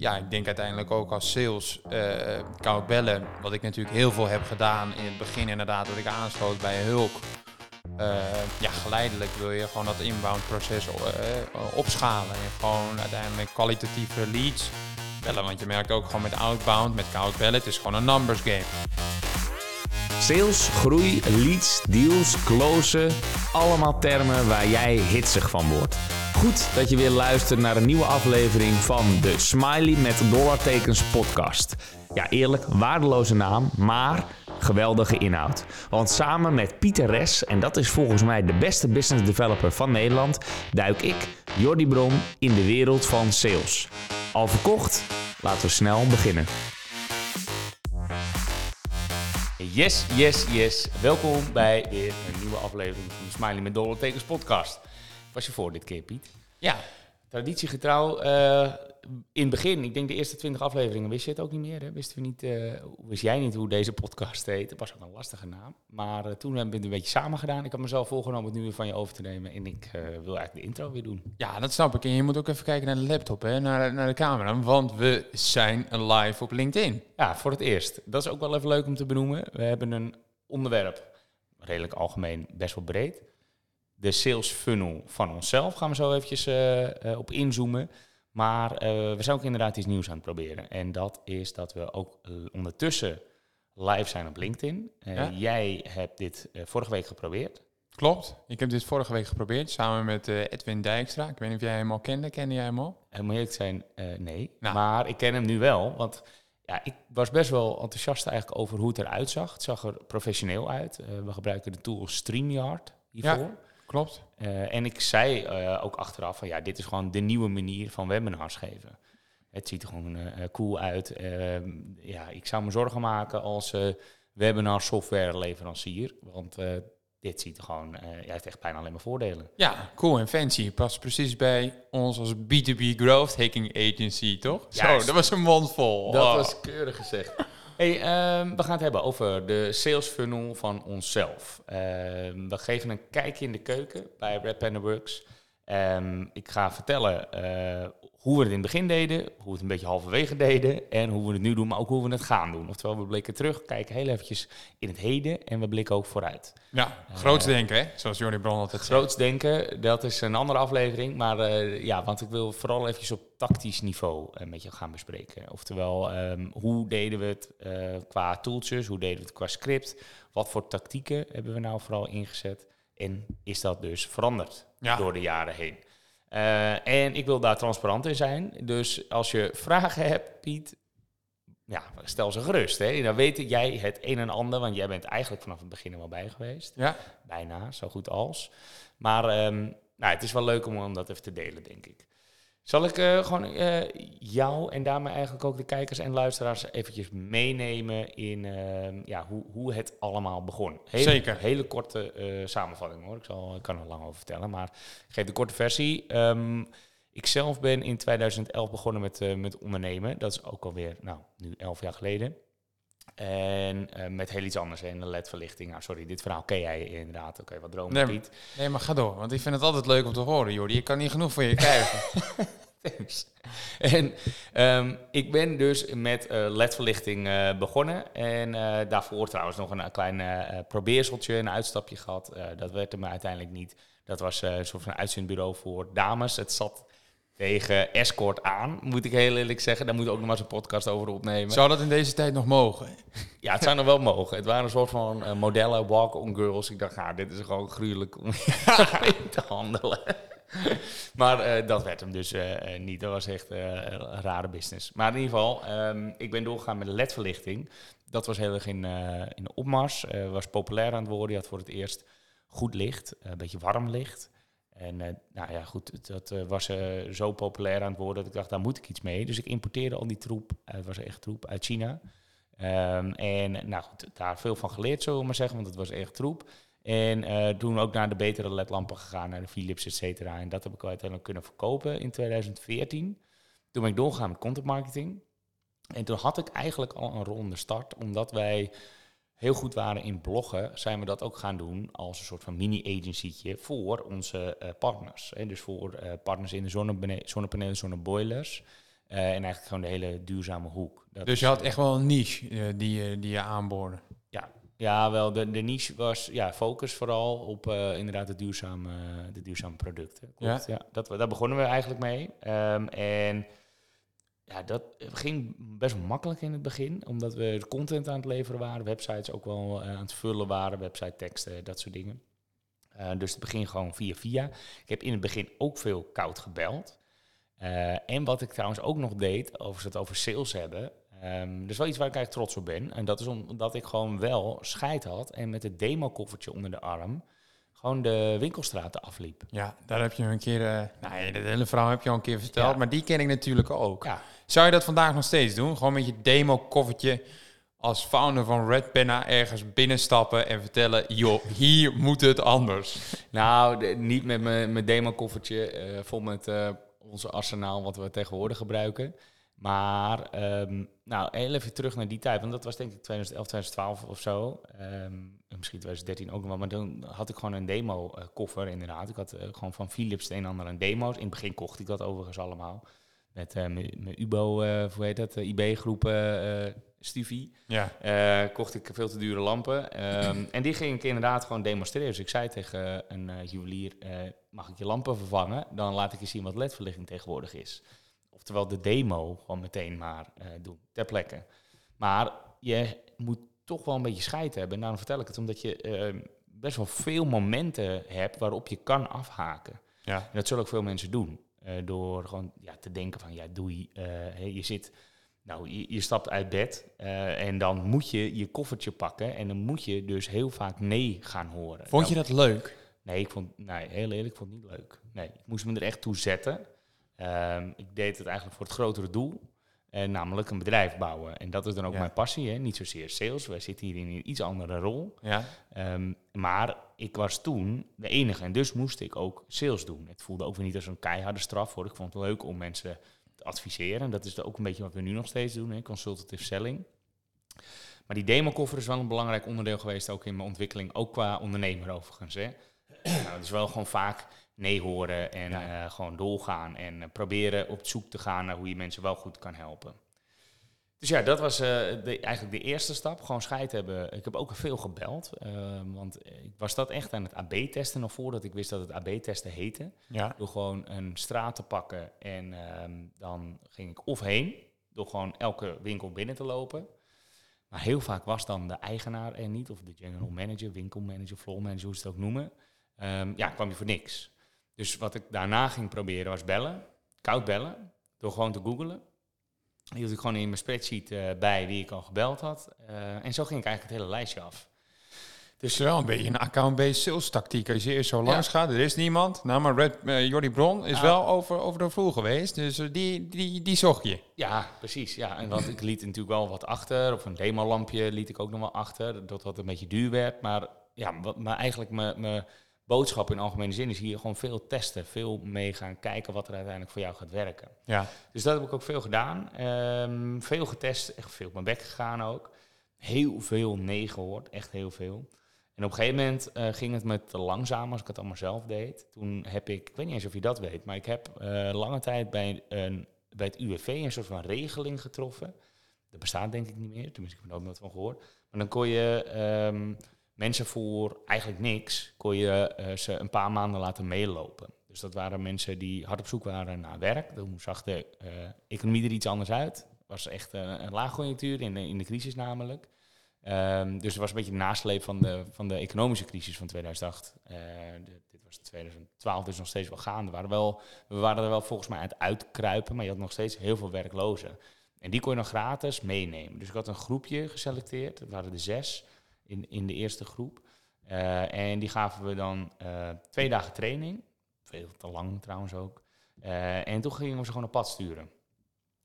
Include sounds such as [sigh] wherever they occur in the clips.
ja, ik denk uiteindelijk ook als sales, uh, koud bellen, wat ik natuurlijk heel veel heb gedaan in het begin inderdaad, dat ik aansloot bij hulp. Uh, ja, geleidelijk wil je gewoon dat inbound proces opschalen en gewoon uiteindelijk kwalitatieve leads bellen. Want je merkt ook gewoon met outbound, met koud bellen, het is gewoon een numbers game. Sales, groei, leads, deals, closen. Allemaal termen waar jij hitsig van wordt. Goed dat je weer luistert naar een nieuwe aflevering van de Smiley met dollartekens podcast. Ja, eerlijk, waardeloze naam, maar geweldige inhoud. Want samen met Pieter Res, en dat is volgens mij de beste business developer van Nederland, duik ik, Jordi Bron, in de wereld van sales. Al verkocht? Laten we snel beginnen. Yes, yes, yes. Welkom bij weer een nieuwe aflevering van de Smiley met Dollartekens podcast. Was je voor dit keer, Piet? Ja. Traditiegetrouw, uh, in het begin, ik denk de eerste twintig afleveringen, wist je het ook niet meer. Hè? Wisten we niet, uh, wist jij niet hoe deze podcast heet? Het was ook een lastige naam. Maar uh, toen hebben we het een beetje samen gedaan. Ik had mezelf voorgenomen het nu weer van je over te nemen. En ik wil eigenlijk de intro weer doen. Ja, dat snap ik. En je moet ook even kijken naar de laptop, hè? Naar, naar de camera. Want we zijn live op LinkedIn. Ja, voor het eerst. Dat is ook wel even leuk om te benoemen. We hebben een onderwerp, redelijk algemeen, best wel breed. De sales funnel van onszelf gaan we zo eventjes op inzoomen. Maar uh, we zijn ook inderdaad iets nieuws aan het proberen. En dat is dat we ook ondertussen live zijn op LinkedIn. Ja? Jij hebt dit vorige week geprobeerd. Klopt. Ik heb dit vorige week geprobeerd samen met Edwin Dijkstra. Ik weet niet of jij hem al kende. Kende jij hem al? Moet eerlijk zijn, nee. Nou. Maar ik ken hem nu wel. Want ja, ik was best wel enthousiast eigenlijk over hoe het eruit zag. Het zag er professioneel uit. we gebruiken de tool StreamYard hiervoor. Ja. Klopt. Uh, en ik zei uh, ook achteraf van ja, dit is gewoon de nieuwe manier van webinars geven. Het ziet er gewoon uh, cool uit. Ehm, ja, ik zou me zorgen maken als webinar software leverancier. Want dit ziet er gewoon, jij heeft echt bijna alleen maar voordelen. Ja, cool en fancy. Past precies bij ons als B2B Growth Hacking Agency, toch? Juist. Zo, dat was een mond vol. Dat oh. was keurig gezegd. Hey, um, we gaan het hebben over de sales funnel van onszelf. Um, we geven een kijkje in de keuken bij Red Panda Works. Um, ik ga vertellen uh, hoe we het in het begin deden, hoe we het een beetje halverwege deden en hoe we het nu doen, maar ook hoe we het gaan doen. Oftewel, we blikken terug, kijken heel eventjes in het heden en we blikken ook vooruit. Ja, groots uh, denken, hè? zoals Jordi Bron altijd zegt. Groots denken, dat is een andere aflevering, maar uh, ja, want ik wil vooral eventjes op tactisch niveau uh, met je gaan bespreken. Oftewel, um, hoe deden we het qua tooltjes, hoe deden we het qua script, wat voor tactieken hebben we nou vooral ingezet en is dat dus veranderd ja. door de jaren heen? Uh, en ik wil daar transparant in zijn. Dus als je vragen hebt, Piet, ja, stel ze gerust. Hè. Dan weet jij het een en ander, want jij bent eigenlijk vanaf het begin er wel bij geweest. Ja. Bijna, zo goed als. Maar um, nou, het is wel leuk om, om dat even te delen, denk ik. Zal ik uh, gewoon uh, jou en daarmee eigenlijk ook de kijkers en luisteraars eventjes meenemen in uh, ja, hoe, hoe het allemaal begon? Hele, Zeker. Hele korte samenvatting hoor. Ik, zal, ik kan er lang over vertellen, maar ik geef de korte versie. Um, ik zelf ben in 2011 begonnen met, met ondernemen. Dat is ook alweer, nou, nu elf jaar geleden. En uh, met heel iets anders in de ledverlichting. Nou, sorry, dit verhaal ken jij inderdaad. Oké, wat droom nee, niet. Nee, maar ga door. Want ik vind het altijd leuk om te horen, Jordi. Je kan niet genoeg voor je krijgen. [laughs] Thanks. En um, ik ben dus met uh, ledverlichting uh, begonnen. En daarvoor trouwens nog een, klein probeerseltje, een uitstapje gehad. dat werd er me uiteindelijk niet. Dat was een soort van uitzendbureau voor dames. Het zat tegen escort aan, moet ik heel eerlijk zeggen. Daar moet ik ook nog maar eens een podcast over opnemen. Zou dat in deze tijd nog mogen? Ja, het zou nog wel mogen. Het waren een soort van uh, modellen, walk-on girls. Ik dacht, nou, dit is gewoon gruwelijk om [laughs] te handelen. maar uh, dat werd hem dus uh, niet. Dat was echt een rare business. Maar in ieder geval, um, ik ben doorgegaan met de ledverlichting. Dat was heel erg in, in de opmars. was populair aan het worden. Je had voor het eerst goed licht, een beetje warm licht. En uh, nou ja, goed, dat uh, was uh, zo populair aan het worden dat ik dacht, daar moet ik iets mee. Dus ik importeerde al die troep, het was echt troep, uit China. Um, en nou goed, daar veel van geleerd, zullen we maar zeggen, want het was echt troep. En toen ook naar de betere ledlampen gegaan, naar de Philips, et cetera. En dat heb ik uiteindelijk kunnen verkopen in 2014. Toen ben ik doorgegaan met content marketing. En toen had ik eigenlijk al een ronde start, omdat wij heel goed waren in bloggen, zijn we dat ook gaan doen als een soort van mini-agencytje voor onze uh, partners. Hè. Dus voor uh, partners in de zonnepanelen, zonneboilers. en eigenlijk gewoon de hele duurzame hoek. Dat dus je had echt wel een niche die, die je aanboorde? Ja, ja, wel. De, de niche was ja, focus vooral op inderdaad de duurzame, de duurzame producten. Ja? ja dat, daar begonnen we eigenlijk mee. Um, en ja, dat ging best makkelijk in het begin, omdat we content aan het leveren waren, websites ook wel aan het vullen waren, website teksten, dat soort dingen. Uh, dus het begin gewoon via via. Ik heb in het begin ook veel koud gebeld. Uh, en wat ik trouwens ook nog deed, over het over sales hebben. Um, is wel iets waar ik eigenlijk trots op ben. En dat is omdat ik gewoon wel scheid had en met het demo-koffertje onder de arm gewoon de winkelstraten afliep. Ja, daar heb je een keer, uh, nou de hele verhaal heb je al een keer verteld, maar die ken ik natuurlijk ook. Ja. Zou je dat vandaag nog steeds doen? Gewoon met je demo-koffertje als founder van Red Penna ergens binnenstappen en vertellen: joh, hier moet het anders? Nou, niet met mijn demo-koffertje uh, vol met uh, onze arsenaal wat we tegenwoordig gebruiken. Maar, um, nou, heel even terug naar die tijd. Want dat was denk ik 2011, 2012 of zo. Um, misschien 2013 ook nog wel. Maar toen had ik gewoon een demo-koffer inderdaad. Ik had uh, gewoon van Philips het een en ander aan demo's. In het begin kocht ik dat overigens allemaal. Met uh, mijn UBO, uh, hoe heet dat, IB-groepen Stuvie. Ja. Kocht ik veel te dure lampen. Um, en die ging ik inderdaad gewoon demonstreren. Dus ik zei tegen een juwelier, mag ik je lampen vervangen? Dan laat ik je zien wat ledverlichting tegenwoordig is. Oftewel de demo gewoon meteen maar doen, ter plekke. Maar je moet toch wel een beetje scheid hebben. En daarom vertel ik het, omdat je ehm, best wel veel momenten hebt waarop je kan afhaken. Ja. En dat zullen ook veel mensen doen. door gewoon ja, te denken van, ja, doei, je zit nou, je, je stapt uit bed en dan moet je je koffertje pakken en dan moet je dus heel vaak nee gaan horen. Vond je dat leuk? Nee, ik vond, nee, heel eerlijk, ik vond het niet leuk. Nee, ik moest me er echt toe zetten. Um, ik deed het eigenlijk voor het grotere doel, en namelijk een bedrijf bouwen. En dat is dan ook mijn passie, hè? niet zozeer sales. Wij zitten hier in een iets andere rol. Ja. Um, maar ik was toen de enige en dus moest ik ook sales doen. Het voelde ook weer niet als een keiharde straf hoor. Ik vond het leuk om mensen adviseren. Dat is ook een beetje wat we nu nog steeds doen, hè, consultative selling. Maar die demokoffer is wel een belangrijk onderdeel geweest, ook in mijn ontwikkeling, ook qua ondernemer overigens. Hè. nou, het is wel gewoon vaak nee horen en uh, gewoon doorgaan en uh, proberen op zoek te gaan naar hoe je mensen wel goed kan helpen. Dus ja, dat was uh, de, eigenlijk de eerste stap. Gewoon scheid hebben. Ik heb ook veel gebeld. Want ik was dat echt aan het AB-testen nog voordat ik wist dat het AB-testen heette. Ja. Door gewoon een straat te pakken en um, dan ging ik of heen. Door gewoon elke winkel binnen te lopen. Maar heel vaak was dan de eigenaar er niet. Of de general manager, winkelmanager, floor manager, hoe ze het ook noemen. Um, ja, kwam je voor niks. Dus wat ik daarna ging proberen was bellen. Koud bellen. Door gewoon te googlen hield ik gewoon in mijn spreadsheet uh, bij wie ik al gebeld had. Uh, en zo ging ik eigenlijk het hele lijstje af. Dus het is wel een beetje een account-based sales tactiek. Als je eerst zo langs gaat, er is niemand. Nou, maar Red, uh, Jordi Bron is wel over, over de vloer geweest. Dus die, die, die zocht je. Ja, precies. Ja. En want ik liet natuurlijk wel wat achter. Of een demo-lampje liet ik ook nog wel achter. Dat wat een beetje duur werd. Maar, ja, wat, maar eigenlijk mijn boodschap in algemene zin is hier gewoon veel testen, veel mee gaan kijken wat er uiteindelijk voor jou gaat werken. Ja. Dus dat heb ik ook veel gedaan. Um, veel getest, echt veel op mijn bek gegaan ook. Heel veel nee gehoord, echt heel veel. En op een gegeven moment uh, ging het me te langzaam als ik het allemaal zelf deed. Toen heb ik, ik weet niet eens of je dat weet, maar ik heb uh, lange tijd bij, een, bij het UWV een soort van regeling getroffen. Dat bestaat denk ik niet meer, tenminste ik heb er nooit van gehoord. Maar dan kon je um, mensen voor eigenlijk niks kon je uh, ze een paar maanden laten meelopen. Dus dat waren mensen die hard op zoek waren naar werk. Toen zag de uh, economie er iets anders uit. Was echt uh, een laagconjunctuur in de, in de crisis namelijk. Um, dus er was een beetje de nasleep van de, van de economische crisis van 2008. De, dit was 2012, dus nog steeds wel gaande. We waren, wel, we waren er wel volgens mij aan het uitkruipen, maar je had nog steeds heel veel werklozen. En die kon je nog gratis meenemen. Dus ik had een groepje geselecteerd, dat waren er zes in, in de eerste groep. Uh, en die gaven we dan uh, twee dagen training. Veel te lang trouwens ook. Uh, en toen gingen we ze gewoon op pad sturen.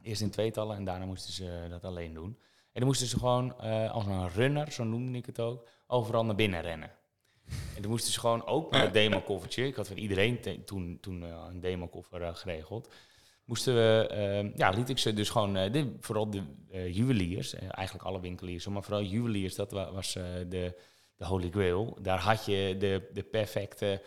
Eerst in tweetallen en daarna moesten ze dat alleen doen. En dan moesten ze gewoon als een runner, zo noemde ik het ook, overal naar binnen rennen. En dan moesten ze gewoon ook met het demokoffertje. Ik had van iedereen toen, toen een demokoffer geregeld moesten we, uh, ja, liet ik ze dus gewoon, de, vooral de uh, juweliers, eh, eigenlijk alle winkeliers, maar vooral juweliers, dat was de, de holy grail. Daar had je de, de perfecte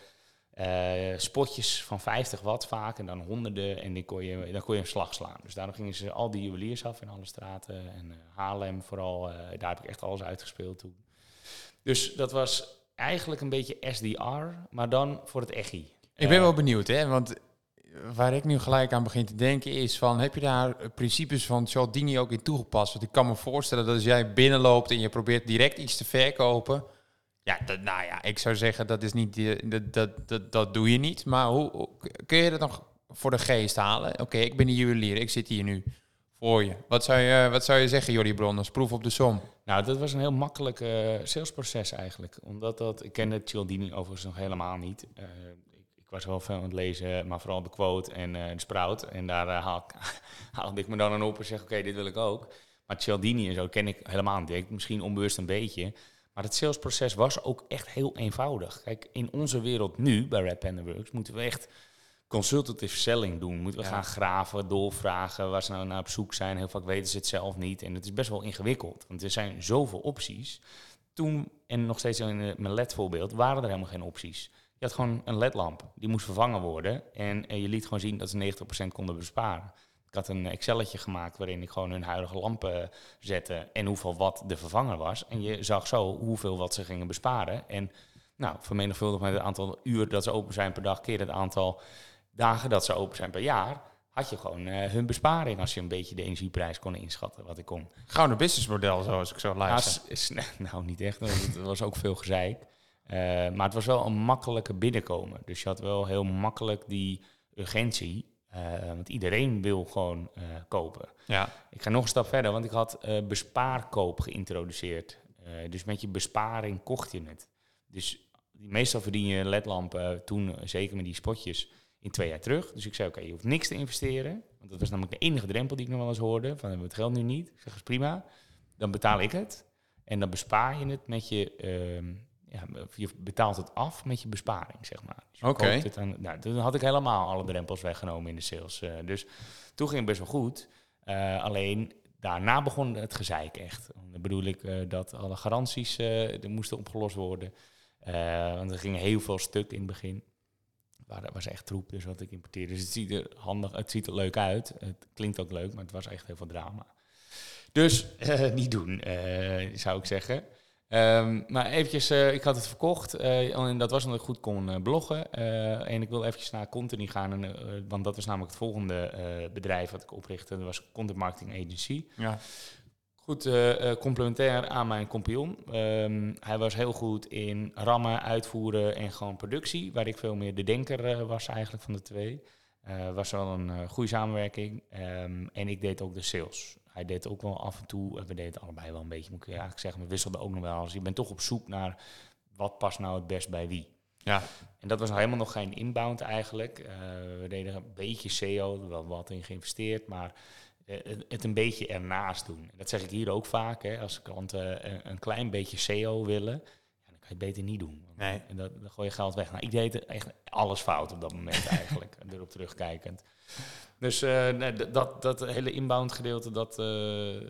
eh, spotjes van 50 watt vaak en dan honderden en die kon je, dan kon je een slag slaan. Dus daarom gingen ze al die juweliers af in alle straten en uh, Haarlem vooral, uh, daar heb ik echt alles uitgespeeld toen. Dus dat was eigenlijk een beetje SDR, maar dan voor het echi. Ik ben wel benieuwd, hè, want waar ik nu gelijk aan begin te denken is van, heb je daar principes van Cialdini ook in toegepast? Want ik kan me voorstellen dat als jij binnenloopt en je probeert direct iets te verkopen, ja, dat, nou ja, ik zou zeggen dat is niet, dat, dat, dat, dat doe je niet. Maar hoe, kun je dat nog voor de geest halen? Oké, ik ben de juwelier, ik zit hier nu voor je. Wat zou je, wat zou je zeggen, Jordi Bronners, proef op de som? Nou, dat was een heel makkelijk uh, salesproces eigenlijk. Omdat dat, ik kende Cialdini overigens nog helemaal niet. Ik was wel veel aan het lezen, maar vooral de quote en uh, de sprout. En daar haal, [laughs] haalde ik me dan aan op en zeg, oké, dit wil ik ook. Maar Cialdini en zo ken ik helemaal niet. Misschien onbewust een beetje. Maar het salesproces was ook echt heel eenvoudig. Kijk, in onze wereld nu, bij Red Panda Works, moeten we echt consultative selling doen. Moeten we gaan graven, doorvragen waar ze nou naar op zoek zijn. Heel vaak weten ze het zelf niet. En het is best wel ingewikkeld, want er zijn zoveel opties. Toen, en nog steeds in mijn LED-voorbeeld, waren er helemaal geen opties. Je had gewoon een LED-lamp, die moest vervangen worden. En, en je liet gewoon zien dat ze 90% konden besparen. Ik had een Excelletje gemaakt waarin ik gewoon hun huidige lampen zette en hoeveel watt de vervanger was. En je zag zo hoeveel wat ze gingen besparen. En nou, vermenigvuldigd met het aantal uur dat ze open zijn per dag, keer het aantal dagen dat ze open zijn per jaar, had je gewoon uh, hun besparing als je een beetje de energieprijs kon inschatten, wat ik kon. Gouden businessmodel, zoals ik zo luister. Nou, [laughs] nou, niet echt, het was ook veel gezeik. Uh, maar het was wel een makkelijke binnenkomen. Dus je had wel heel makkelijk die urgentie uh, want iedereen wil gewoon uh, kopen. Ja. Ik ga nog een stap verder, want ik had bespaarkoop geïntroduceerd. dus met je besparing kocht je het. Dus meestal verdien je ledlampen toen, zeker met die spotjes, in twee jaar terug. Dus ik zei, oké, je hoeft niks te investeren. Want dat was namelijk de enige drempel die ik nog wel eens hoorde. Van, hebben we het geld nu niet? Ik zeg, is prima. Dan betaal ik het. En dan bespaar je het met je ehm, ja, je betaalt het af met je besparing, zeg maar. Dus Oké. Nou, toen had ik helemaal alle drempels weggenomen in de sales. Uh, dus toen ging het best wel goed. Uh, alleen daarna begon het gezeik echt. Dan bedoel ik uh, dat alle garanties er moesten opgelost worden. want er ging heel veel stuk in het begin. Dat was echt troep, dus wat ik importeerde. Dus het ziet er handig, het ziet er leuk uit. Het klinkt ook leuk, maar het was echt heel veel drama. Dus [laughs] niet doen, zou ik zeggen. Um, maar eventjes, uh, ik had het verkocht. Uh, en dat was omdat ik goed kon uh, bloggen. en ik wil eventjes naar Conteny gaan. En, want dat was namelijk het volgende bedrijf wat ik oprichtte. Dat was Content Marketing Agency. Ja. Goed complementair aan mijn compagnon. Um, hij was heel goed in rammen, uitvoeren en gewoon productie. Waar ik veel meer de denker was eigenlijk van de twee. Was wel een goede samenwerking. Um, en ik deed ook de sales hij deed ook wel af en toe, we deden allebei wel een beetje, moet ik eigenlijk zeggen, we wisselden ook nog wel. Dus je bent toch op zoek naar wat past nou het best bij wie. Ja. En dat was helemaal nog geen inbound eigenlijk. Uh, we deden een beetje SEO, wel wat in geïnvesteerd, maar uh, het een beetje ernaast doen. En dat zeg ik hier ook vaak, hè, als klanten een, een klein beetje SEO willen, kan je het beter niet doen. Nee. En dat, dan gooi je geld weg. Nou, ik deed echt alles fout op dat moment eigenlijk, [laughs] erop terugkijkend. Dus uh, nee, dat, dat hele inbound gedeelte, dat uh,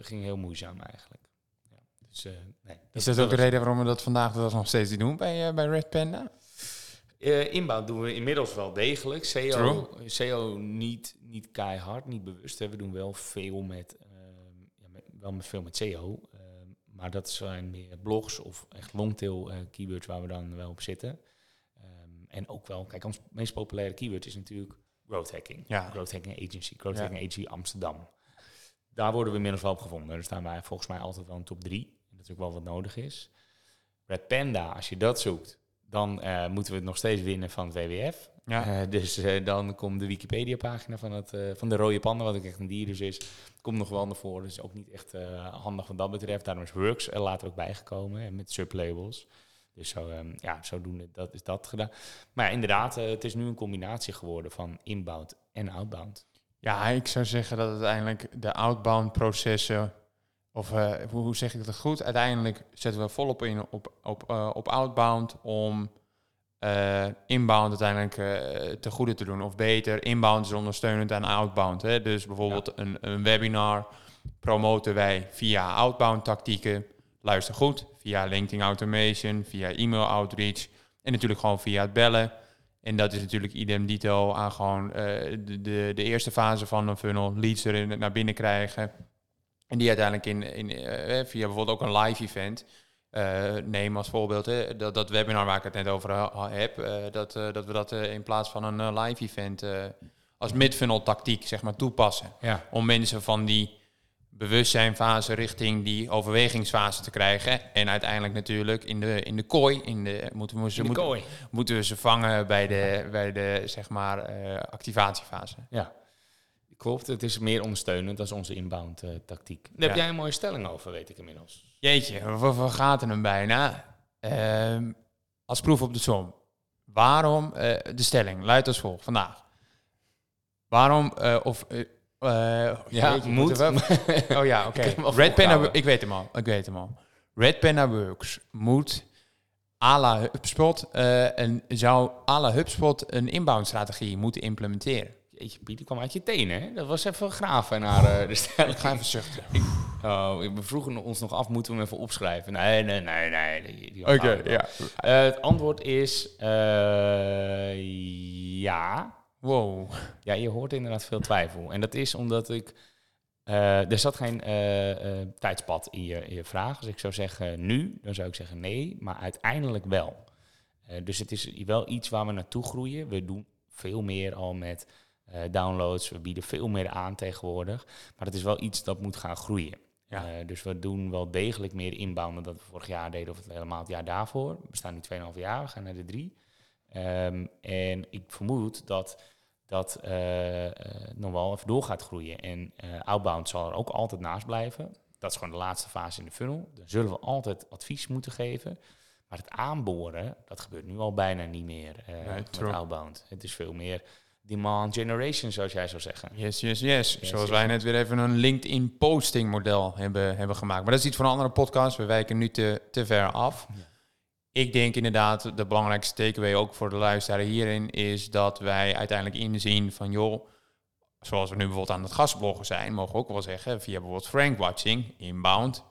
ging heel moeizaam eigenlijk. Ja, dus, uh, nee, dat is dat ook de reden waarom we dat vandaag dat nog steeds doen bij, bij Red Panda? inbound doen we inmiddels wel degelijk. SEO, SEO niet, niet keihard, niet bewust. Hè. We doen wel veel met, ja, met, wel met veel met SEO. Maar dat zijn meer blogs of echt longtail keywords waar we dan wel op zitten. Um, en ook wel, kijk, ons meest populaire keyword is natuurlijk growth hacking. Ja. Growth hacking agency. Growth hacking agency Amsterdam. Daar worden we inmiddels wel op gevonden. Daar staan wij volgens mij altijd wel in top 3. Dat is ook wel wat nodig is. Red Panda, als je dat zoekt, dan uh, moeten we het nog steeds winnen van het WWF. Ja. Uh, dus uh, dan komt de Wikipedia-pagina van, het, van de rode panda, wat ook echt een dier dus is, komt nog wel naar voren. Dus ook niet echt handig wat dat betreft. Daarom is Works er later ook bijgekomen met sublabels. Dus zo, um, ja, zodoende dat is dat gedaan. Maar ja, inderdaad, het is nu een combinatie geworden van inbound en outbound. Ja, ik zou zeggen dat uiteindelijk de outbound processen, of uh, hoe, hoe, zeg ik dat goed? Uiteindelijk zetten we volop in op, op, uh, op outbound om inbound uiteindelijk te goede te doen. Of beter, inbound is ondersteunend aan outbound. Hè? Dus bijvoorbeeld ja. een, een webinar promoten wij via outbound tactieken luister goed, via LinkedIn automation, via e-mail outreach en natuurlijk gewoon via het bellen. En dat is natuurlijk idem dito aan gewoon eh, de, de, de eerste fase van een funnel, leads erin naar binnen krijgen. En die uiteindelijk in, in, eh, via bijvoorbeeld ook een live event uh, neem als voorbeeld. Hè, dat, dat webinar waar ik het net over heb, uh, dat, uh, dat we dat in plaats van een live event als midfunnel tactiek zeg maar, toepassen. Ja. Om mensen van die bewustzijnfase richting die overwegingsfase te krijgen. En uiteindelijk natuurlijk in de, in de kooi, in de, moeten, we ze, In de moeten, kooi. moeten we ze vangen bij de, bij de zeg maar, activatiefase. Ja. Klopt, het is meer ondersteunend als onze inbound tactiek. Daar heb jij een mooie stelling over, weet ik inmiddels. Jeetje, we vergaten hem bijna. Uh, als proef op de som. Waarom, uh, de stelling luidt als volgt vandaag. Waarom, uh, of... ja, jeetje, moet. We, [laughs] oh ja, oké. Okay. Red ik weet hem al, ik weet hem al. Red Works moet à la HubSpot, en zou à la HubSpot een inbound strategie moeten implementeren. Jeetje, Piet, die kwam uit je tenen, hè? Dat was even graven naar uh, de. Ik ga even zuchten. oh, we vroegen ons nog af, moeten we hem even opschrijven? Nee, nee, nee, nee. Oké, okay, ja. Uh, het antwoord is uh, ja. Wow. Ja, je hoort inderdaad veel twijfel. En dat is omdat ik... er zat geen tijdspad in je, in je vraag. Als ik zou zeggen nu, dan zou ik zeggen nee. Maar uiteindelijk wel. dus het is wel iets waar we naartoe groeien. We doen veel meer al met... Uh, downloads. We bieden veel meer aan tegenwoordig. Maar het is wel iets dat moet gaan groeien. Ja. Uh, dus we doen wel degelijk meer inbouwen dan we vorig jaar deden of het helemaal het jaar daarvoor. We staan nu 2,5 jaar, we gaan naar de drie. Um, en ik vermoed dat dat uh, nog wel even door gaat groeien. En outbound zal er ook altijd naast blijven. Dat is gewoon de laatste fase in de funnel. Dan zullen we altijd advies moeten geven. Maar het aanboren, dat gebeurt nu al bijna niet meer Nee, met outbound. Het is veel meer demand generation, zoals jij zou zeggen. Yes, yes, yes. Yes, Zoals yes. wij net weer even een LinkedIn posting model hebben, hebben gemaakt. Maar dat is iets voor een andere podcast. We wijken nu te, te ver af. Ja. Ik denk inderdaad, de belangrijkste takeaway ook voor de luisteraar hierin is dat wij uiteindelijk inzien van joh, zoals we nu bijvoorbeeld aan het gastbloggen zijn, mogen we ook wel zeggen, via bijvoorbeeld Frank Watching, inbound,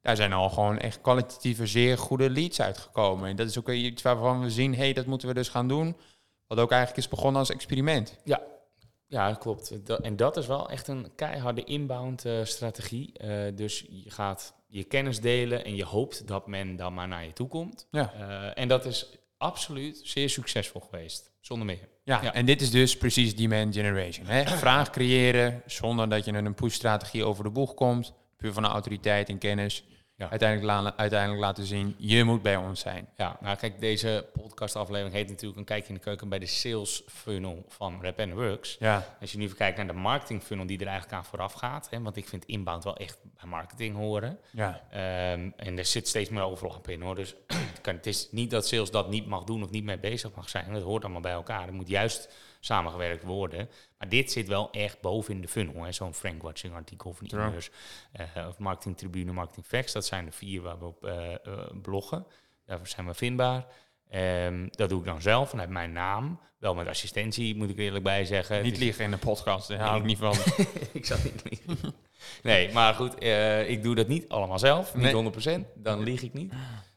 daar zijn al gewoon echt kwalitatieve zeer goede leads uitgekomen. En dat is ook iets waarvan we zien, hé, hey, dat moeten we dus gaan doen. Wat ook eigenlijk is begonnen als experiment. Ja, ja dat klopt. En dat is wel echt een keiharde inbound eh, strategie. Eh, dus je gaat je kennis delen en je hoopt dat men dan maar naar je toe komt. Ja. Eh, en dat is absoluut zeer succesvol geweest, zonder meer. Ja, Ja. en dit is dus precies demand generation. Hè? [clears throat] Vraag creëren zonder dat je een push-strategie over de boeg komt. Puur van de autoriteit en kennis. Ja. Uiteindelijk, la- uiteindelijk laten zien, je moet bij ons zijn. Ja, nou kijk, deze podcastaflevering heet natuurlijk een kijkje in de keuken bij de sales funnel van Rap Works. Ja, Als je nu even kijkt naar de marketing funnel die er eigenlijk aan vooraf gaat, hè, want ik vind inbound wel echt bij marketing horen. ja, Ehm, en er zit steeds meer overlap in hoor. Dus [clears throat] het, kan, het is niet dat sales dat niet mag doen of niet mee bezig mag zijn. Dat hoort allemaal bij elkaar. Er moet juist samengewerkt worden. Maar dit zit wel echt boven in de funnel. Zo'n Frank Watching artikel van e-mailers. eh, of Marketing Tribune, Marketing Facts. Dat zijn de vier waar we op eh, eh, bloggen. Daarvoor zijn we vindbaar. Ehm, dat doe ik dan zelf vanuit mijn naam. Wel met assistentie, moet ik er eerlijk bij zeggen. Niet liegen in de podcast, daar hou ik niet van. [laughs] ik zal niet liegen. Nee, maar goed, ik doe dat niet allemaal zelf. Niet Nee. 100%, dan lieg ik niet.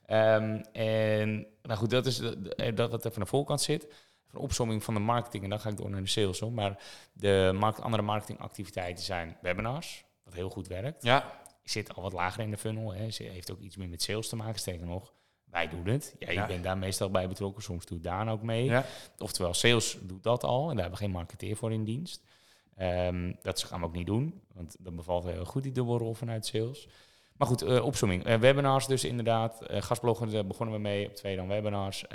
Ehm, en nou goed, dat is de- dat wat even aan de voorkant zit. Een opsomming van de marketing en dan ga ik door naar de sales. Hoor. Maar de markt, andere marketingactiviteiten zijn webinars, wat heel goed werkt. Ja, Zit al wat lager in de funnel. Hè. Ze heeft ook iets meer met sales te maken. Sterker nog, wij doen het. Ja, je Ja. bent daar meestal bij betrokken. Soms doet Daan ook mee. ja. Oftewel, sales doet dat al en daar hebben we geen marketeer voor in dienst. Ehm, dat gaan we ook niet doen, want dat bevalt heel goed die dubbelrol vanuit sales. Maar goed, eh opzomming. Eh, webinars dus inderdaad. Eh gastbloggen, begonnen we mee op twee dan webinars.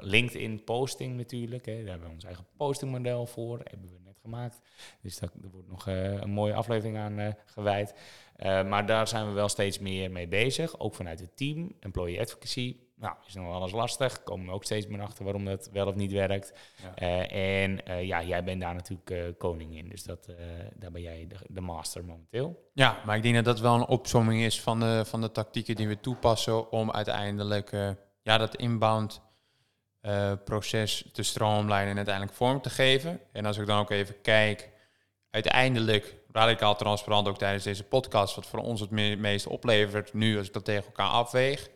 LinkedIn posting natuurlijk. Hè. Daar hebben we ons eigen postingmodel voor. Hebben we net gemaakt. Dus daar, wordt nog een mooie aflevering aan gewijd. Eh, maar daar zijn we wel steeds meer mee bezig. Ook vanuit het team. Employee advocacy. Nou, is nog wel eens lastig. Komen we ook steeds meer achter waarom dat wel of niet werkt. Ja. Eh, en eh, ja, jij bent daar natuurlijk koning in. Dus dat, daar ben jij de, de master momenteel. ja, maar ik denk dat dat wel een opsomming is van de, van de tactieken die we toepassen om uiteindelijk ja, dat inbound proces te stroomlijnen en uiteindelijk vorm te geven. En als ik dan ook even kijk, uiteindelijk radicaal transparant ook tijdens deze podcast, wat voor ons het me- meest oplevert nu als ik dat tegen elkaar afweeg.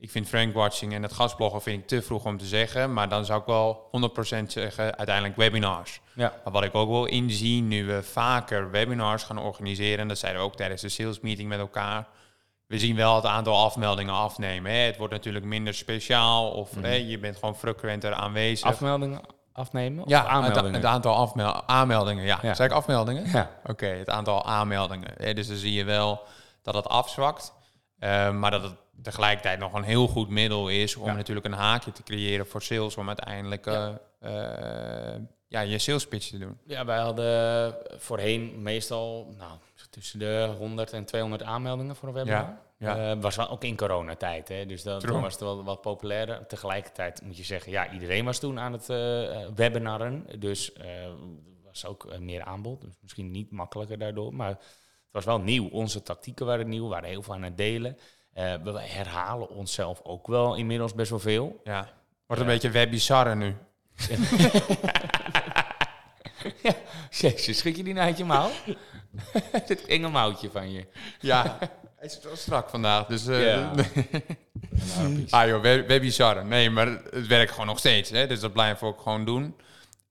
ik vind Frank-watching en het gastbloggen vind ik te vroeg om te zeggen. Maar dan zou ik wel 100% zeggen, uiteindelijk webinars. Ja. Maar wat ik ook wil inzien, nu we vaker webinars gaan organiseren... en dat zeiden we ook tijdens de sales meeting met elkaar... we zien wel het aantal afmeldingen afnemen. Hè. Het wordt natuurlijk minder speciaal of Mhm. hè, je bent gewoon frequenter aanwezig. Afmeldingen afnemen? Of ja, aanmeldingen? Het, het aantal afmel aanmeldingen. Ja, Ja. zei ik afmeldingen? ja. Oké, het aantal aanmeldingen. Dus dan zie je wel dat het afzwakt. Eh, maar dat het tegelijkertijd nog een heel goed middel is om Ja. natuurlijk een haakje te creëren voor sales. Om uiteindelijk eh, eh, ja, je sales pitch te doen. Ja, wij hadden voorheen meestal nou, tussen de 100 en 200 aanmeldingen voor een webinar. Ja. Eh, was wel ook in coronatijd, hè? dus dat, toen was het wel wat populairder. Tegelijkertijd moet je zeggen, ja, iedereen was toen aan het eh, eh, webinarren. Dus eh, er was ook eh, meer aanbod. Dus misschien niet makkelijker daardoor. Maar het was wel nieuw. Onze tactieken waren nieuw. We waren heel veel aan het delen. Eh, we herhalen onszelf ook wel inmiddels best wel veel. ja. Wordt een beetje webbizarre nu. [laughs] [laughs] Jezus, schik je die nou uit je mouw? [laughs] Dit enge mouwtje van je. Ja, [laughs] hij is wel strak vandaag. Dus eh Ja. ah joh, web- webbizarre. Nee, maar het werkt gewoon nog steeds. Hè? Dus dat blijven we ook gewoon doen.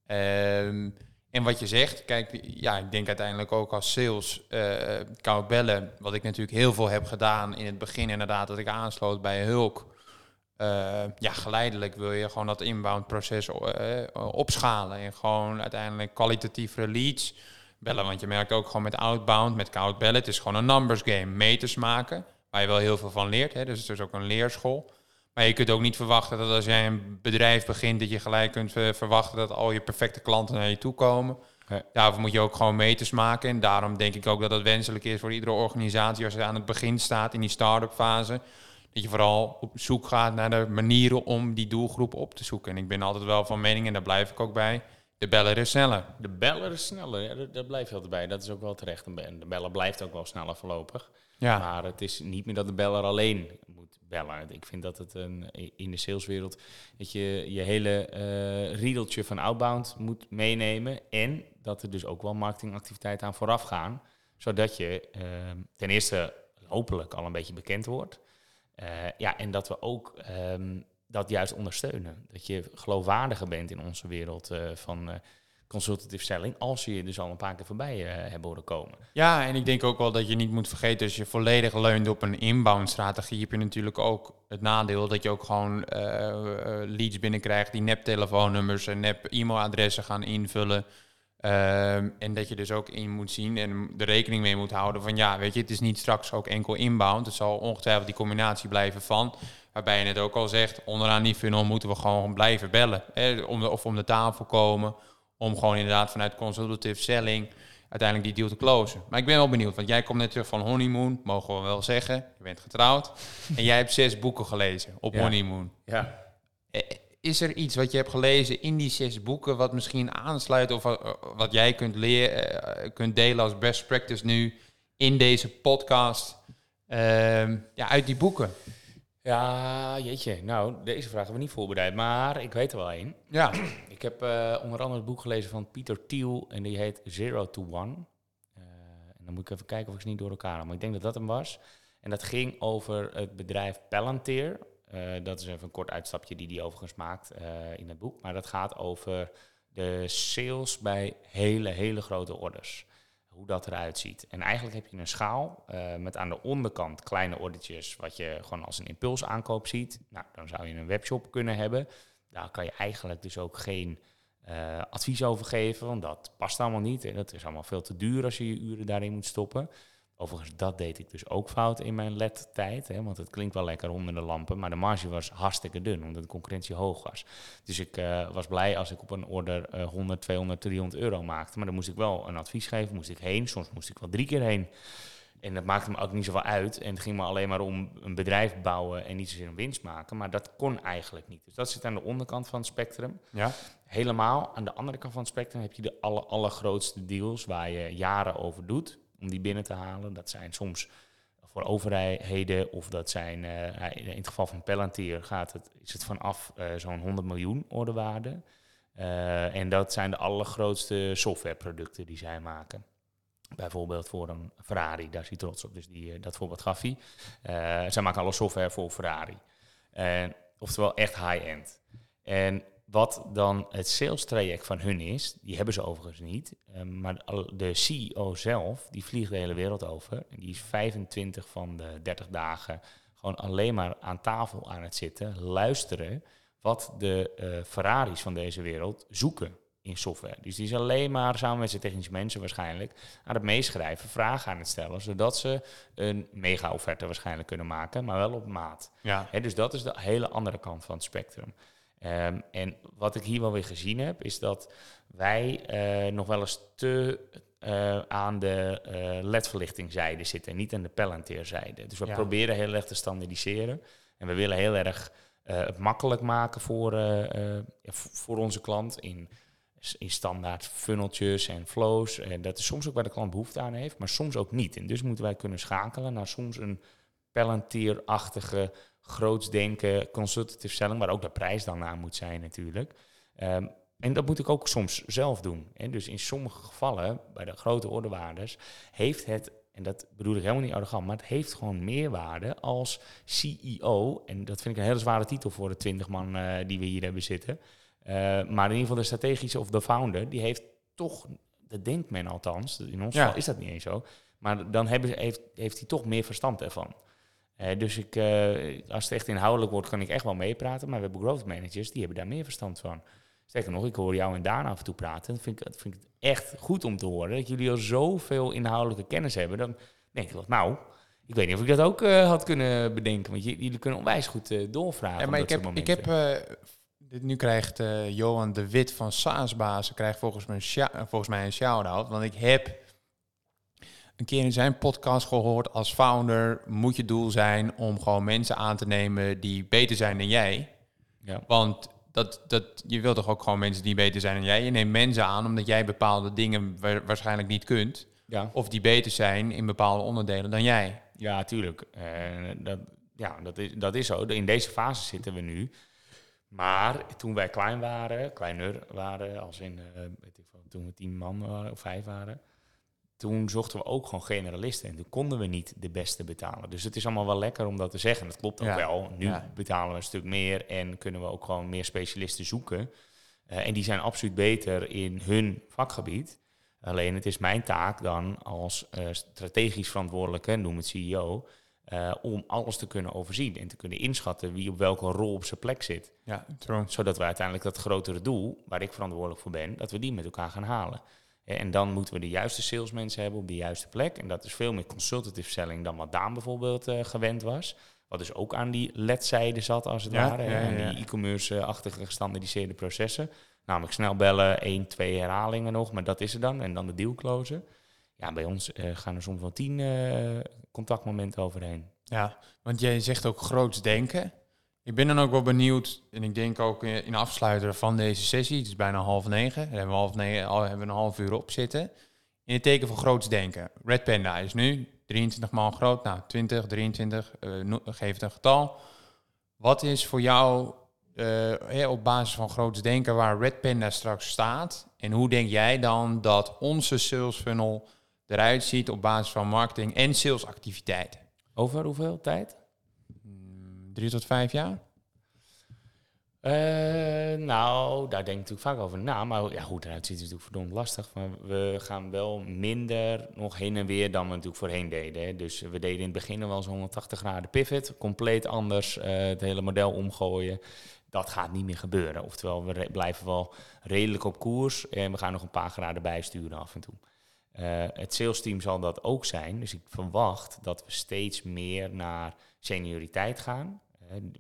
Ehm, en wat je zegt, kijk, ja, ik denk uiteindelijk ook als sales, eh koud bellen, wat ik natuurlijk heel veel heb gedaan in het begin inderdaad, dat ik aansloot bij Hulk. Eh, ja, geleidelijk wil je gewoon dat inbound proces eh, opschalen en gewoon uiteindelijk kwalitatievere leads bellen. Want je merkt ook gewoon met outbound, met koud bellen, het is gewoon een numbers game, meters maken, waar je wel heel veel van leert. Hè? Dus het is ook een leerschool. Maar je kunt ook niet verwachten dat als jij een bedrijf begint, dat je gelijk kunt eh, verwachten dat al je perfecte klanten naar je toe komen. Daarvoor moet je ook gewoon meters maken. En daarom denk ik ook dat het wenselijk is voor iedere organisatie als je aan het begin staat in die start-up fase. Dat je vooral op zoek gaat naar de manieren om die doelgroep op te zoeken. En ik ben altijd wel van mening, en daar blijf ik ook bij, de beller is sneller. De beller is sneller, ja, daar, blijf je altijd bij. Dat is ook wel terecht. En de beller blijft ook wel sneller voorlopig. Ja, Maar het is niet meer dat de beller alleen moet bellen. Ik vind dat het een, in de saleswereld dat je je hele eh riedeltje van outbound moet meenemen. En dat er dus ook wel marketingactiviteiten aan vooraf gaan. Zodat je eh, ten eerste hopelijk al een beetje bekend wordt. Eh, ja, en dat we ook ehm, dat juist ondersteunen. Dat je geloofwaardiger bent in onze wereld eh, van eh, consultative selling. Als je je dus al een paar keer voorbij eh hebt horen komen. Ja, en ik denk ook wel dat je niet moet vergeten, als je volledig leunt op een inbound strategie, heb je natuurlijk ook het nadeel dat je ook gewoon leads binnenkrijgt die nep telefoonnummers en nep e-mailadressen gaan invullen. Ehm, en dat je dus ook in moet zien en er rekening mee moet houden van ja, weet je, het is niet straks ook enkel inbound. Het zal ongetwijfeld die combinatie blijven van. Waarbij je het ook al zegt, onderaan die funnel moeten we gewoon blijven bellen. Hè, om de, of om de tafel komen. Om gewoon inderdaad vanuit consultative selling uiteindelijk die deal te closen. Maar ik ben wel benieuwd, want jij komt net terug van honeymoon, mogen we wel zeggen. Je bent getrouwd. [laughs] en jij hebt zes boeken gelezen op Ja. honeymoon. Ja. Eh, Is er iets wat je hebt gelezen in die zes boeken wat misschien aansluit of wat, wat jij kunt, leren, eh, kunt delen als best practice nu in deze podcast ehm, ja, uit die boeken? Ja, jeetje. Nou, deze vraag hebben we niet voorbereid, maar ik weet er wel één. Ja, Ik heb eh, onder andere het boek gelezen van Pieter Thiel en die heet Zero to One. Eh, en dan moet ik even kijken of ik ze niet door elkaar haal, maar ik denk dat dat hem was. En dat ging over het bedrijf Palantir. Eh, dat is even een kort uitstapje die hij overigens maakt eh, in het boek. Maar dat gaat over de sales bij hele, hele grote orders. Hoe dat eruit ziet. En eigenlijk heb je een schaal eh, met aan de onderkant kleine ordertjes, wat je gewoon als een impulsaankoop ziet. Nou, dan zou je een webshop kunnen hebben. Daar kan je eigenlijk dus ook geen advies over geven, want dat past allemaal niet. En dat is allemaal veel te duur als je je uren daarin moet stoppen. Overigens, dat deed ik dus ook fout in mijn LED-tijd. Hè, want het klinkt wel lekker onder de lampen, maar de marge was hartstikke dun, omdat de concurrentie hoog was. Dus ik eh, was blij als ik op een order eh 100, 200, 300 euro maakte. Maar dan moest ik wel een advies geven, moest ik heen. Soms moest ik wel drie keer heen. En dat maakte me ook niet zoveel uit. En het ging me alleen maar om een bedrijf bouwen en niet zozeer een winst maken. Maar dat kon eigenlijk niet. Dus dat zit aan de onderkant van het spectrum. ja. Helemaal aan de andere kant van het spectrum heb je de alle, allergrootste deals waar je jaren over doet om die binnen te halen. Dat zijn soms voor overheden of dat zijn, eh, in het geval van Palantir gaat het, is het vanaf eh, zo'n 100 miljoen ordewaarde. Eh, en dat zijn de allergrootste softwareproducten die zij maken. Bijvoorbeeld voor een Ferrari, daar is hij trots op. Dus die, dat voorbeeld gaf hij. Zij maken alle software voor Ferrari. Oftewel echt high-end. En wat dan het sales traject van hun is, die hebben ze overigens niet. Ehm, maar de CEO zelf, die vliegt de hele wereld over. En die is 25 van de 30 dagen gewoon alleen maar aan tafel aan het zitten, luisteren wat de eh, Ferraris van deze wereld zoeken in software. Dus die is alleen maar samen met zijn technische mensen waarschijnlijk aan het meeschrijven, vragen aan het stellen, zodat ze een mega-offerte waarschijnlijk kunnen maken, maar wel op maat. Ja. Dus dat is de hele andere kant van het spectrum. Ehm, en wat ik hier wel weer gezien heb, is dat wij eh, nog wel eens te eh, aan de eh LED-verlichtingzijde zitten, niet aan de Palantir-zijde. Dus we Ja. proberen heel erg te standaardiseren. En we willen heel erg het makkelijk maken voor, voor onze klant in, in standaard funneltjes en flows. En dat is soms ook waar de klant behoefte aan heeft, maar soms ook niet. En dus moeten wij kunnen schakelen naar soms een Palantir-achtige groots denken, consultative selling, waar ook de prijs dan aan moet zijn natuurlijk. Ehm, en dat moet ik ook soms zelf doen. En dus in sommige gevallen, bij de grote ordewaarders, heeft het, en dat bedoel ik helemaal niet arrogant, maar het heeft gewoon meerwaarde als CEO. En dat vind ik een hele zware titel voor de 20 man eh, die we hier hebben zitten. Eh, maar in ieder geval de strategische of de founder, die heeft toch, dat denkt men althans, in ons Ja. geval is dat niet eens zo, maar dan hebben, heeft, heeft hij toch meer verstand ervan. Dus ik, eh, als het echt inhoudelijk wordt, kan ik echt wel meepraten. Maar we hebben growth managers, die hebben daar meer verstand van. Sterker nog, ik hoor jou en Daan af en toe praten. Dat vind ik, dat vind ik echt goed om te horen. Dat jullie al zoveel inhoudelijke kennis hebben. Dan denk ik wel, nou, ik weet niet of ik dat ook eh, had kunnen bedenken. Want jullie kunnen onwijs goed eh, doorvragen. Ja, maar ik heb, ik heb dit, nu krijgt Johan de Wit van Saasbazen krijgt volgens mij, volgens mij een shout-out. Want ik heb een keer in zijn podcast gehoord, als founder moet je doel zijn om gewoon mensen aan te nemen die beter zijn dan jij. ja. Want dat, dat, je wilt toch ook gewoon mensen die beter zijn dan jij. Je neemt mensen aan omdat jij bepaalde dingen wa- waarschijnlijk niet kunt. Ja. Of die beter zijn in bepaalde onderdelen dan jij. Ja, tuurlijk. Eh, dat, ja, dat is, dat is zo. In deze fase zitten we nu. Maar toen wij klein waren, kleiner waren, als in, eh, weet ik toen we tien man waren, of vijf waren, toen zochten we ook gewoon generalisten. En toen konden we niet de beste betalen. Dus het is allemaal wel lekker om dat te zeggen. Dat klopt ook Ja. wel. Nu Ja. betalen we een stuk meer en kunnen we ook gewoon meer specialisten zoeken. Eh, en die zijn absoluut beter in hun vakgebied. Alleen het is mijn taak dan als eh, strategisch verantwoordelijke, noem het CEO, eh, om alles te kunnen overzien en te kunnen inschatten wie op welke rol op zijn plek zit. Ja, trouwens. Zodat we uiteindelijk dat grotere doel, waar ik verantwoordelijk voor ben, dat we die met elkaar gaan halen. En dan moeten we de juiste salesmensen hebben op de juiste plek. En dat is veel meer consultative selling dan wat Daan bijvoorbeeld eh, gewend was. Wat dus ook aan die LED-zijde zat, als het Ja, ware. ja, ja, die e-commerce-achtige gestandardiseerde processen. Namelijk snel bellen, één, twee herhalingen nog, maar dat is er dan. En dan de deal closen. Ja, bij ons eh, gaan er soms wel tien eh, contactmomenten overheen. Ja, want jij zegt ook groots denken. Ik ben dan ook wel benieuwd, en ik denk ook in in afsluiter van deze sessie, het is bijna half negen, hebben we, half hebben een half uur op zitten. In het teken van groots denken. Red Panda is nu 23 man groot, nou 20, 23, eh, no- geef het een getal. Wat is voor jou eh, op basis van groots denken waar Red Panda straks staat? En hoe denk jij dan dat onze sales funnel eruit ziet op basis van marketing en salesactiviteiten? Over hoeveel tijd? Drie tot vijf jaar? Eh, nou, daar denk ik natuurlijk vaak over na. Maar ja, hoe het eruit ziet is natuurlijk verdomd lastig. Maar we gaan wel minder nog heen en weer dan we natuurlijk voorheen deden. Hè. Dus we deden in het begin wel zo'n 180 graden pivot. Compleet anders eh, het hele model omgooien. Dat gaat niet meer gebeuren. Oftewel, we blijven wel redelijk op koers. En we gaan nog een paar graden bijsturen af en toe. Eh, het sales team zal dat ook zijn. Dus ik verwacht dat we steeds meer naar senioriteit gaan.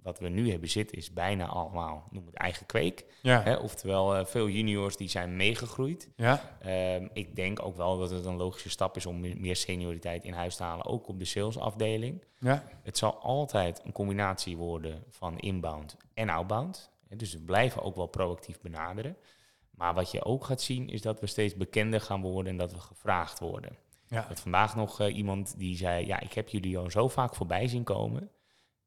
Wat we nu hebben zitten is bijna allemaal, noem het eigen kweek. Ja. Hè? Oftewel, eh, veel juniors die zijn meegegroeid. Ja. Ehm, ik denk ook wel dat het een logische stap is om me- meer senioriteit in huis te halen, ook op de salesafdeling. Ja. Het zal altijd een combinatie worden van inbound en outbound. Dus we blijven ook wel proactief benaderen. Maar wat je ook gaat zien is dat we steeds bekender gaan worden en dat we gevraagd worden. Ja. Had vandaag nog eh, iemand die zei, ja, ik heb jullie al zo vaak voorbij zien komen.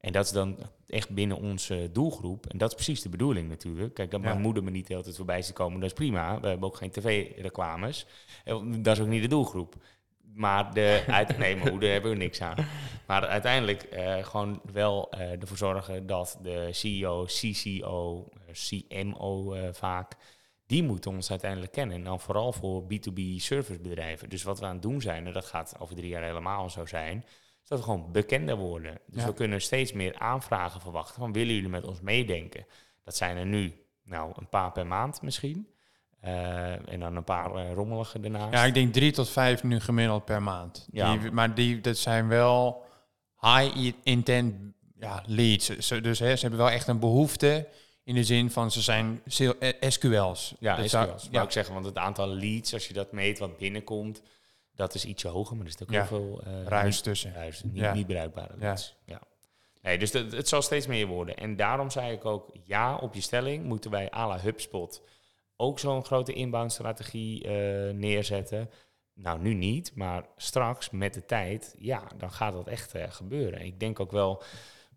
En dat is dan echt binnen onze doelgroep. En dat is precies de bedoeling natuurlijk. Kijk, dat Ja. mijn moeder me niet de hele tijd voorbij ziet komen, dat is prima. We hebben ook geen tv-reclames. Eh, Dat is ook niet de doelgroep. Maar de, [laughs] uit, nee, hebben we niks aan. Maar uiteindelijk eh, gewoon wel eh, ervoor zorgen dat de CEO, CCO, CMO vaak, die moeten ons uiteindelijk kennen. En dan vooral voor B2B servicebedrijven. Dus wat we aan het doen zijn, en dat gaat over drie jaar helemaal zo zijn, dat we gewoon bekender worden. Dus Ja. we kunnen steeds meer aanvragen verwachten van willen jullie met ons meedenken? Dat zijn er nu nou een paar per maand misschien. Eh, en dan een paar eh, rommelige daarnaast. Ja, ik denk drie tot vijf nu gemiddeld per maand. Ja. Die, maar die, dat zijn wel high intent ja, leads. Ze, dus hè, ze hebben wel echt een behoefte in de zin van ze zijn sale- eh, SQL's. Ja, Dat SQL's. zou- ja. ik zeggen, want het aantal leads, als je dat meet wat binnenkomt, dat is ietsje hoger, maar er zit ook heel veel eh, ruis niet- tussen. ruis, niet, niet bruikbare Ja. leads. Ja. Nee, dus dat- het zal steeds meer worden. En daarom zei ik ook, ja, op je stelling moeten wij à la HubSpot ook zo'n grote inbound-strategie eh, neerzetten. Nou, nu niet, maar straks met de tijd, ja, dan gaat dat echt eh, gebeuren. Ik denk ook wel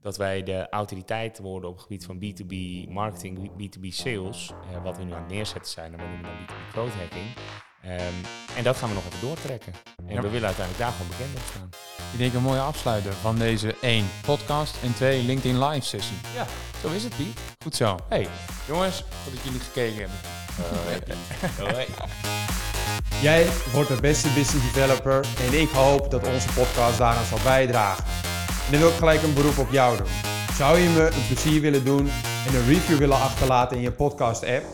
dat wij de autoriteit worden op het gebied van B2B marketing, B2B sales, wat we nu aan het neerzetten zijn, en we noemen dan B2B growth hacking. Ehm, en dat gaan we nog even doortrekken. En Ja. we willen uiteindelijk daar gewoon bekend op staan. Ik denk een mooie afsluiter van deze één podcast en twee LinkedIn live sessie. Ja, zo is het, Piet. Goed zo. Hey. Jongens, goed dat jullie gekeken hebben. [laughs] Hoi. Jij wordt de beste business developer en ik hoop dat onze podcast daaraan zal bijdragen. En dan wil ik gelijk een beroep op jou doen. Zou je me een plezier willen doen en een review willen achterlaten in je podcast app?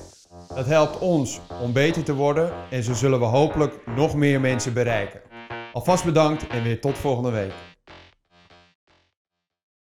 Dat helpt ons om beter te worden en zo zullen we hopelijk nog meer mensen bereiken. Alvast bedankt en weer tot volgende week.